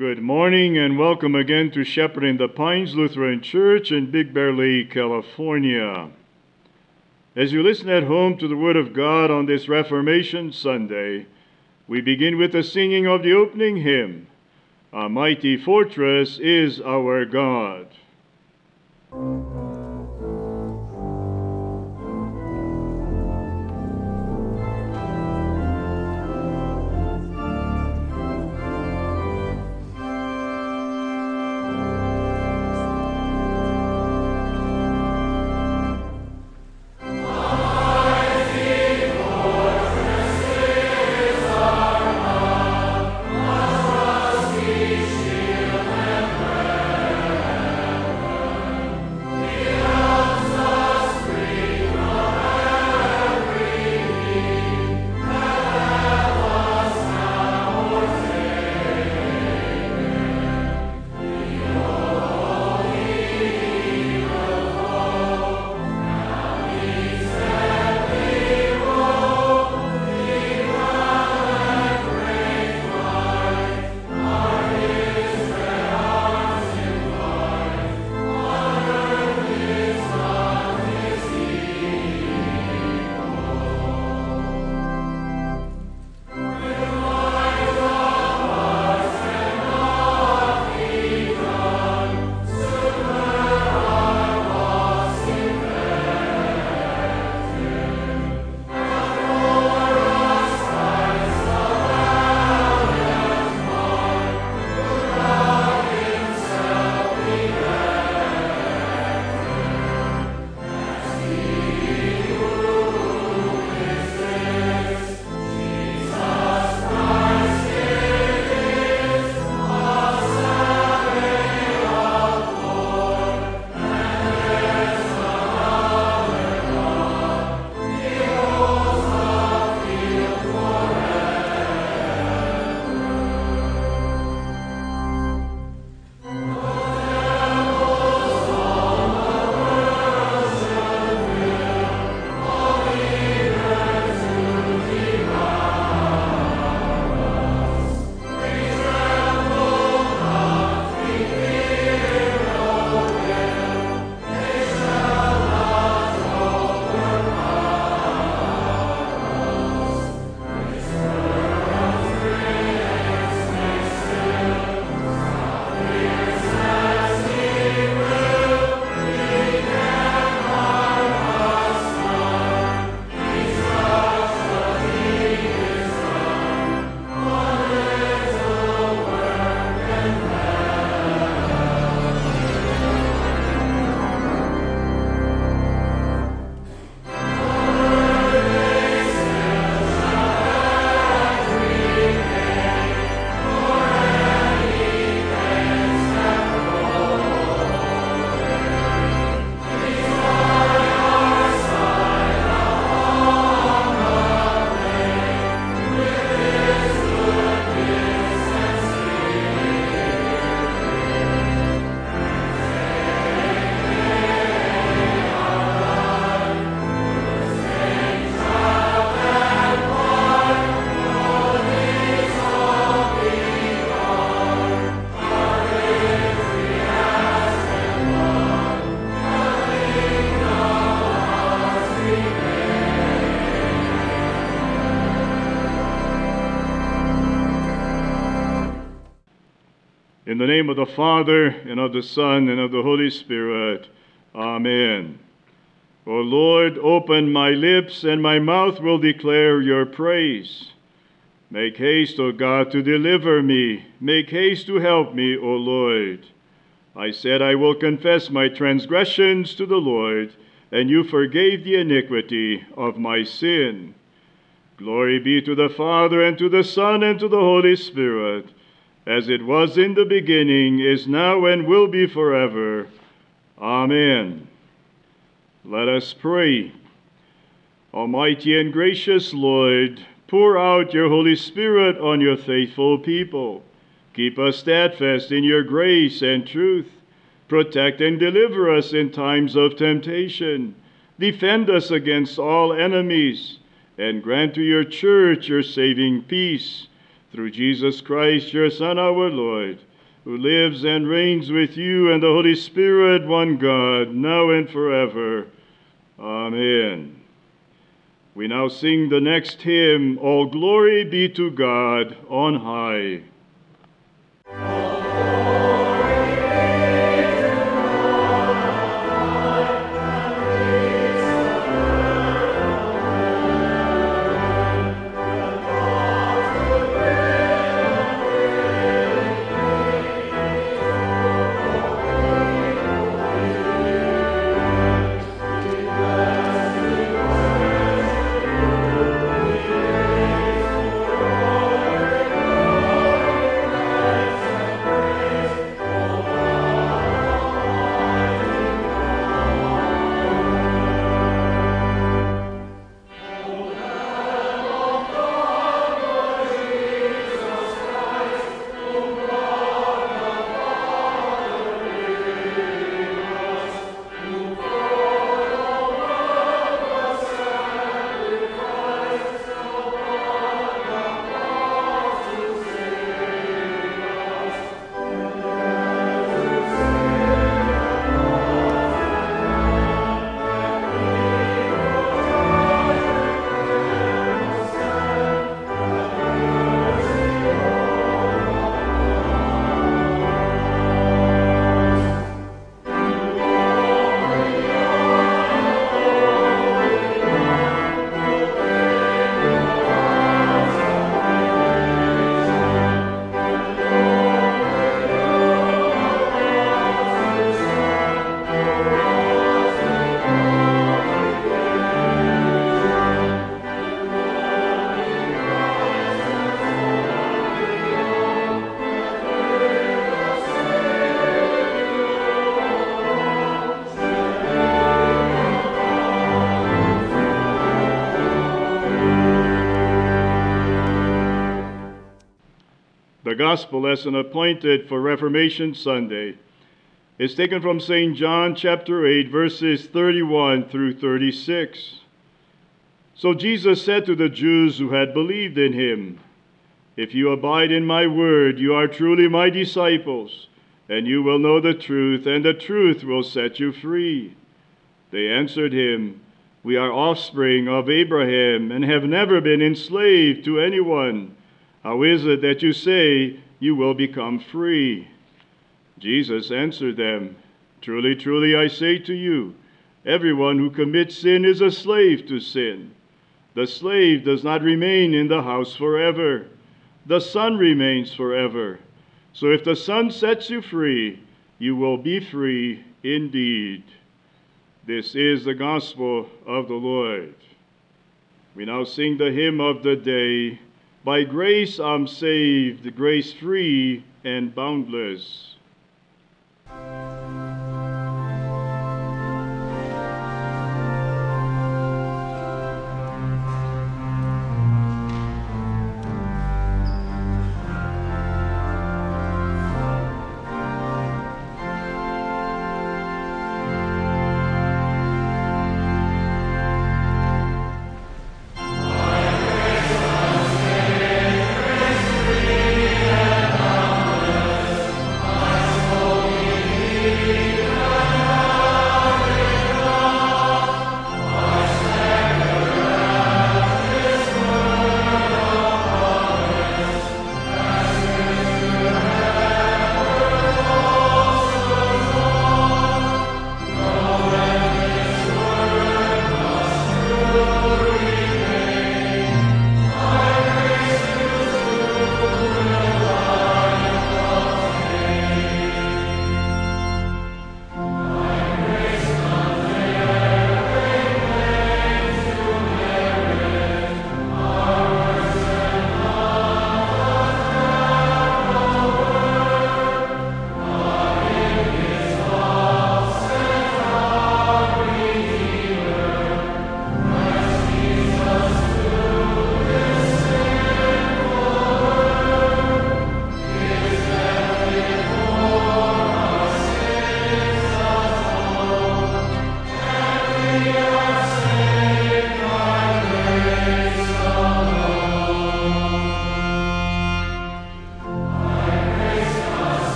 Good morning and welcome again to Shepherd in the Pines Lutheran Church in Big Bear Lake, California. As you listen at home to the Word of God on this Reformation Sunday, we begin with the singing of the opening hymn A Mighty Fortress is Our God. Of the Father, and of the Son, and of the Holy Spirit. Amen. O Lord, open my lips, and my mouth will declare your praise. Make haste, O God, to deliver me. Make haste to help me, O Lord. I said, I will confess my transgressions to the Lord, and you forgave the iniquity of my sin. Glory be to the Father, and to the Son, and to the Holy Spirit as it was in the beginning, is now, and will be forever. Amen. Let us pray. Almighty and gracious Lord, pour out your Holy Spirit on your faithful people. Keep us steadfast in your grace and truth. Protect and deliver us in times of temptation. Defend us against all enemies, and grant to your church your saving peace through Jesus Christ, your Son, our Lord, who lives and reigns with you and the Holy Spirit, one God, now and forever. Amen. We now sing the next hymn, All Glory Be to God on High. Gospel lesson appointed for Reformation Sunday is taken from St. John chapter 8, verses 31 through 36. So Jesus said to the Jews who had believed in him, If you abide in my word, you are truly my disciples, and you will know the truth, and the truth will set you free. They answered him, We are offspring of Abraham, and have never been enslaved to anyone. How is it that you say you will become free? Jesus answered them, Truly, truly, I say to you, everyone who commits sin is a slave to sin. The slave does not remain in the house forever, the Son remains forever. So if the Son sets you free, you will be free indeed. This is the gospel of the Lord. We now sing the hymn of the day. By grace I'm saved, grace free and boundless.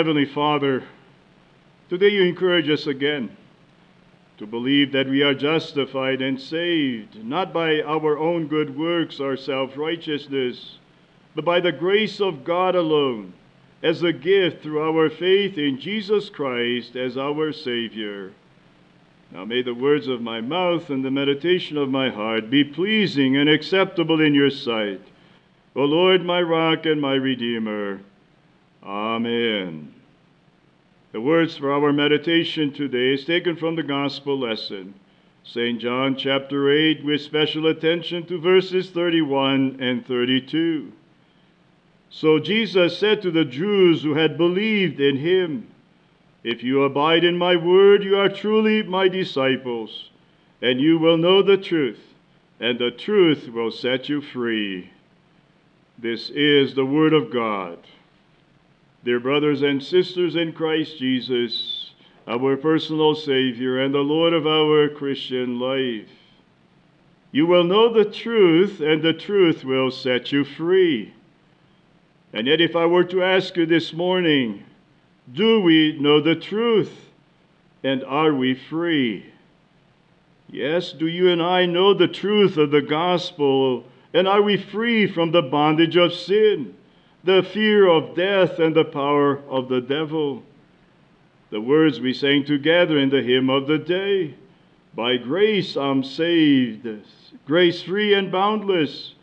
Heavenly Father, today you encourage us again to believe that we are justified and saved, not by our own good works or self righteousness, but by the grace of God alone, as a gift through our faith in Jesus Christ as our Savior. Now may the words of my mouth and the meditation of my heart be pleasing and acceptable in your sight. O Lord, my rock and my redeemer. Amen. The words for our meditation today is taken from the gospel lesson, St. John chapter 8, with special attention to verses 31 and 32. So Jesus said to the Jews who had believed in him, If you abide in my word, you are truly my disciples, and you will know the truth, and the truth will set you free. This is the word of God. Dear brothers and sisters in Christ Jesus, our personal Savior and the Lord of our Christian life, you will know the truth, and the truth will set you free. And yet, if I were to ask you this morning, do we know the truth? And are we free? Yes, do you and I know the truth of the gospel? And are we free from the bondage of sin, the fear of death, and the power of the devil? The words we sang together in the hymn of the day By grace I'm saved, grace free and boundless.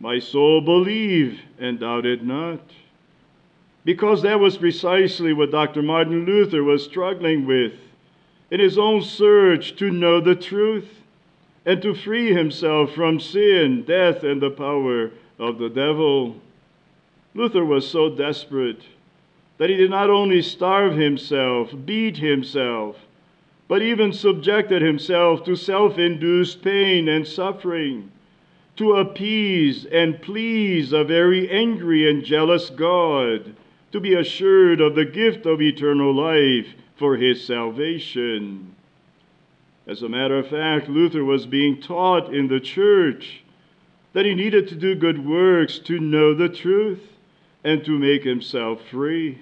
My soul believed and doubted not. Because that was precisely what Dr. Martin Luther was struggling with in his own search to know the truth and to free himself from sin, death, and the power of the devil. Luther was so desperate that he did not only starve himself, beat himself, but even subjected himself to self induced pain and suffering to appease and please a very angry and jealous God, to be assured of the gift of eternal life for his salvation. As a matter of fact, Luther was being taught in the church that he needed to do good works to know the truth and to make himself free.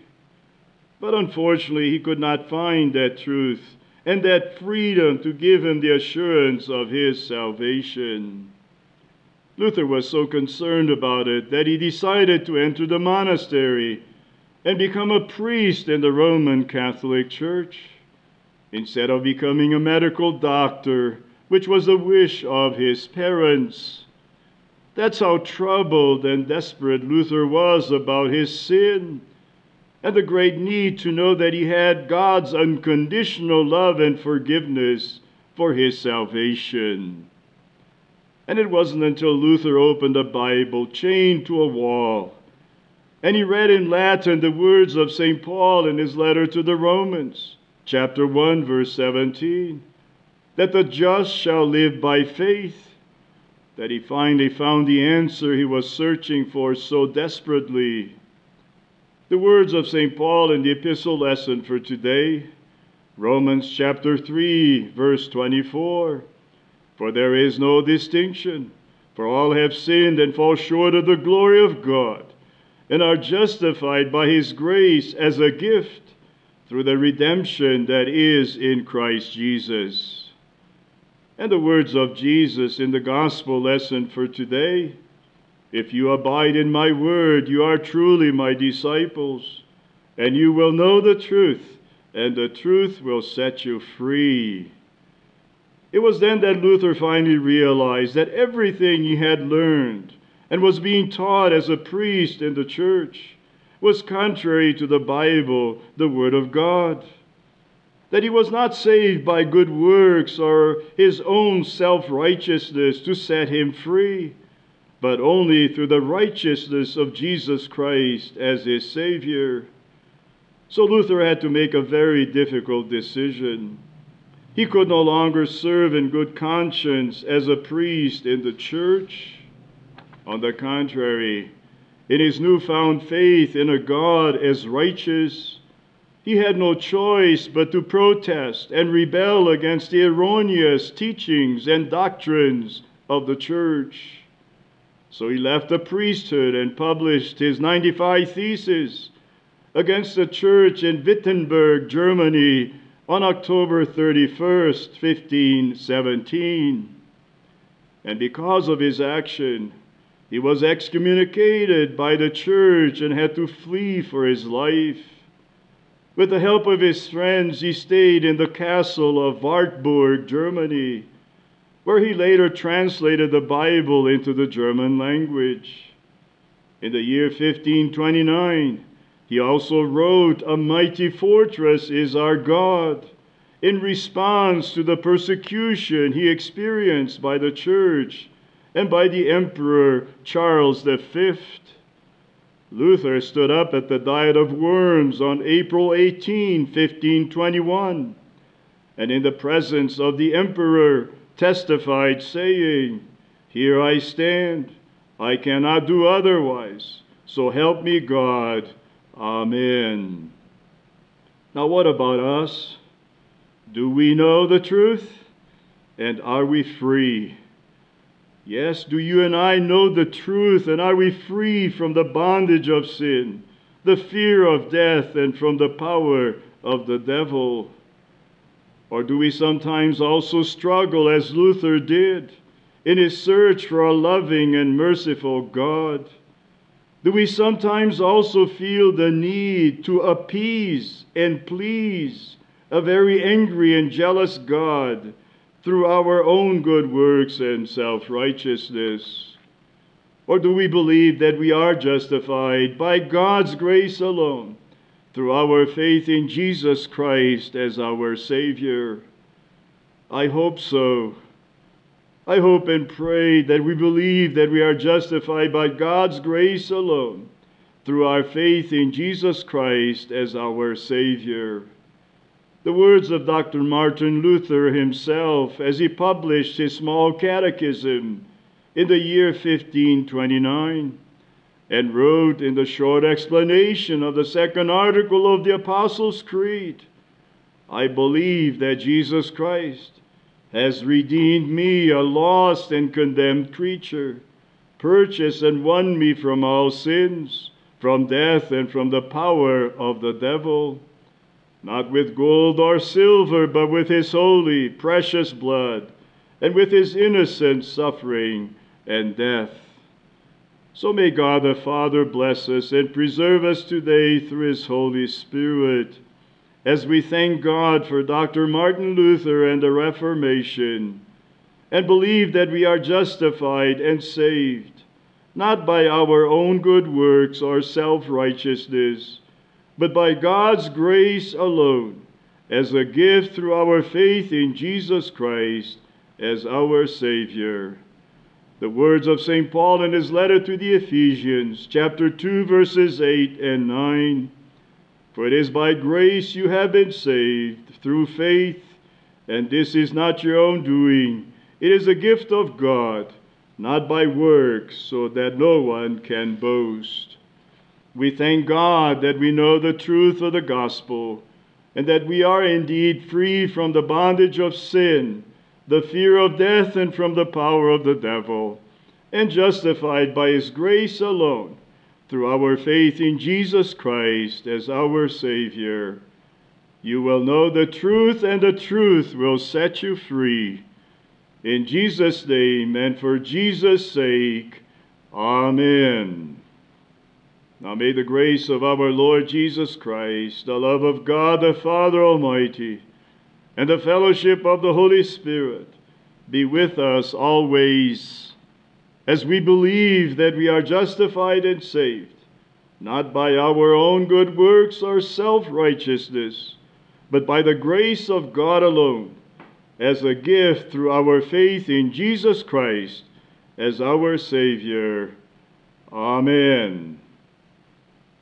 But unfortunately, he could not find that truth and that freedom to give him the assurance of his salvation. Luther was so concerned about it that he decided to enter the monastery and become a priest in the Roman Catholic Church instead of becoming a medical doctor, which was the wish of his parents. That's how troubled and desperate Luther was about his sin and the great need to know that he had God's unconditional love and forgiveness for his salvation. And it wasn't until Luther opened a Bible chained to a wall and he read in Latin the words of St. Paul in his letter to the Romans, chapter 1, verse 17, that the just shall live by faith, that he finally found the answer he was searching for so desperately. The words of St. Paul in the epistle lesson for today, Romans chapter 3, verse 24. For there is no distinction, for all have sinned and fall short of the glory of God, and are justified by his grace as a gift through the redemption that is in Christ Jesus. And the words of Jesus in the gospel lesson for today If you abide in my word, you are truly my disciples, and you will know the truth, and the truth will set you free. It was then that Luther finally realized that everything he had learned and was being taught as a priest in the church was contrary to the Bible, the Word of God. That he was not saved by good works or his own self righteousness to set him free, but only through the righteousness of Jesus Christ as his Savior. So Luther had to make a very difficult decision. He could no longer serve in good conscience as a priest in the church. On the contrary, in his newfound faith in a God as righteous, he had no choice but to protest and rebel against the erroneous teachings and doctrines of the church. So he left the priesthood and published his 95 Theses against the church in Wittenberg, Germany on October 31st, 1517. And because of his action, he was excommunicated by the church and had to flee for his life. With the help of his friends, he stayed in the castle of Wartburg, Germany, where he later translated the Bible into the German language. In the year 1529, he also wrote, A mighty fortress is our God, in response to the persecution he experienced by the church and by the Emperor Charles V. Luther stood up at the Diet of Worms on April 18, 1521, and in the presence of the emperor testified, saying, Here I stand, I cannot do otherwise, so help me God. Amen. Now, what about us? Do we know the truth? And are we free? Yes, do you and I know the truth, and are we free from the bondage of sin, the fear of death, and from the power of the devil? Or do we sometimes also struggle, as Luther did, in his search for a loving and merciful God? Do we sometimes also feel the need to appease and please a very angry and jealous God? Through our own good works and self righteousness? Or do we believe that we are justified by God's grace alone, through our faith in Jesus Christ as our Savior? I hope so. I hope and pray that we believe that we are justified by God's grace alone, through our faith in Jesus Christ as our Savior. The words of Dr. Martin Luther himself as he published his small catechism in the year 1529 and wrote in the short explanation of the second article of the Apostles' Creed I believe that Jesus Christ has redeemed me, a lost and condemned creature, purchased and won me from all sins, from death, and from the power of the devil not with gold or silver, but with his holy, precious blood, and with his innocent suffering and death. So may God the Father bless us and preserve us today through his Holy Spirit, as we thank God for Dr. Martin Luther and the Reformation, and believe that we are justified and saved, not by our own good works or self righteousness but by God's grace alone, as a gift through our faith in Jesus Christ as our Savior. The words of St. Paul in his letter to the Ephesians, chapter 2, verses 8 and 9. For it is by grace you have been saved through faith, and this is not your own doing. It is a gift of God, not by works, so that no one can boast. We thank God that we know the truth of the gospel and that we are indeed free from the bondage of sin, the fear of death, and from the power of the devil, and justified by his grace alone through our faith in Jesus Christ as our Savior. You will know the truth, and the truth will set you free. In Jesus' name and for Jesus' sake, Amen. Now may the grace of our Lord Jesus Christ, the love of God the Father Almighty, and the fellowship of the Holy Spirit be with us always as we believe that we are justified and saved, not by our own good works or self righteousness, but by the grace of God alone, as a gift through our faith in Jesus Christ as our Savior. Amen.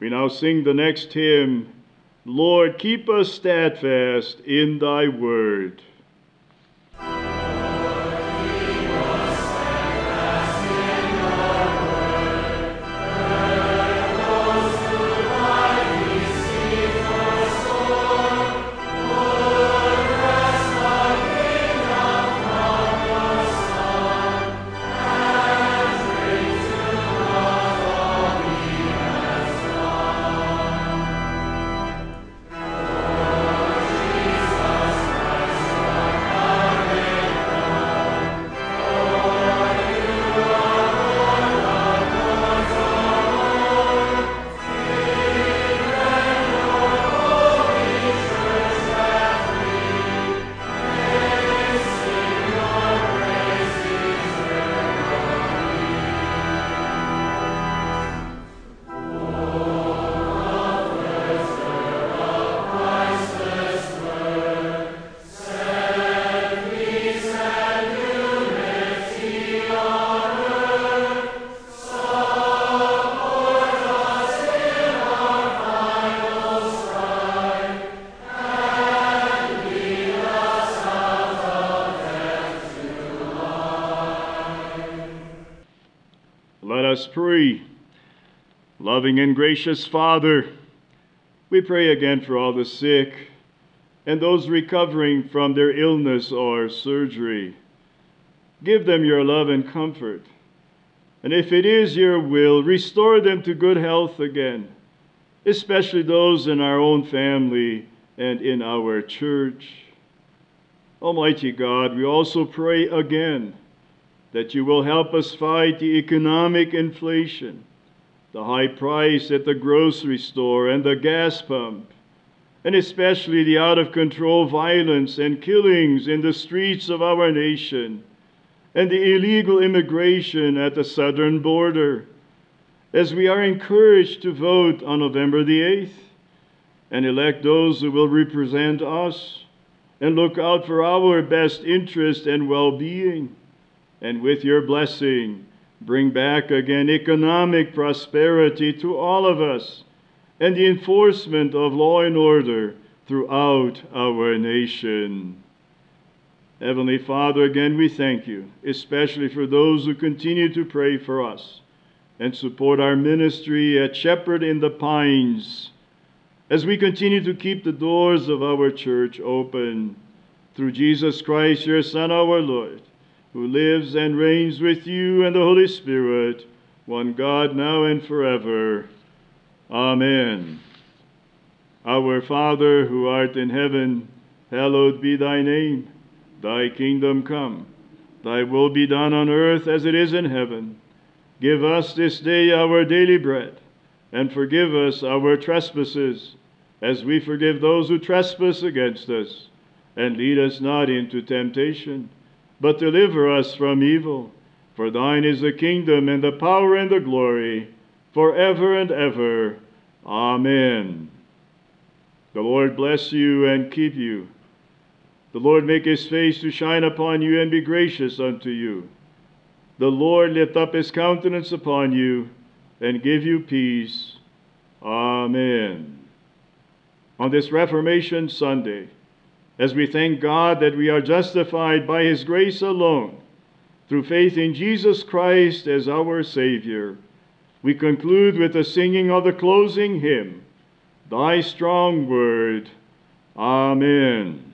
We now sing the next hymn, Lord, keep us steadfast in thy word. Loving and gracious Father, we pray again for all the sick and those recovering from their illness or surgery. Give them your love and comfort. And if it is your will, restore them to good health again, especially those in our own family and in our church. Almighty God, we also pray again that you will help us fight the economic inflation, the high price at the grocery store and the gas pump, and especially the out of control violence and killings in the streets of our nation, and the illegal immigration at the southern border, as we are encouraged to vote on November the 8th and elect those who will represent us and look out for our best interest and well being and with your blessing, bring back again economic prosperity to all of us and the enforcement of law and order throughout our nation. Heavenly Father, again we thank you, especially for those who continue to pray for us and support our ministry at Shepherd in the Pines as we continue to keep the doors of our church open through Jesus Christ, your Son, our Lord who lives and reigns with you and the Holy Spirit, one God, now and forever. Amen. Our Father, who art in heaven, hallowed be thy name. Thy kingdom come. Thy will be done on earth as it is in heaven. Give us this day our daily bread, and forgive us our trespasses, as we forgive those who trespass against us. And lead us not into temptation but deliver us from evil. For thine is the kingdom and the power and the glory, forever and ever. Amen. The Lord bless you and keep you. The Lord make his face to shine upon you and be gracious unto you. The Lord lift up his countenance upon you and give you peace. Amen. On this Reformation Sunday, as we thank God that we are justified by His grace alone, through faith in Jesus Christ as our Savior, we conclude with the singing of the closing hymn, Thy Strong Word. Amen.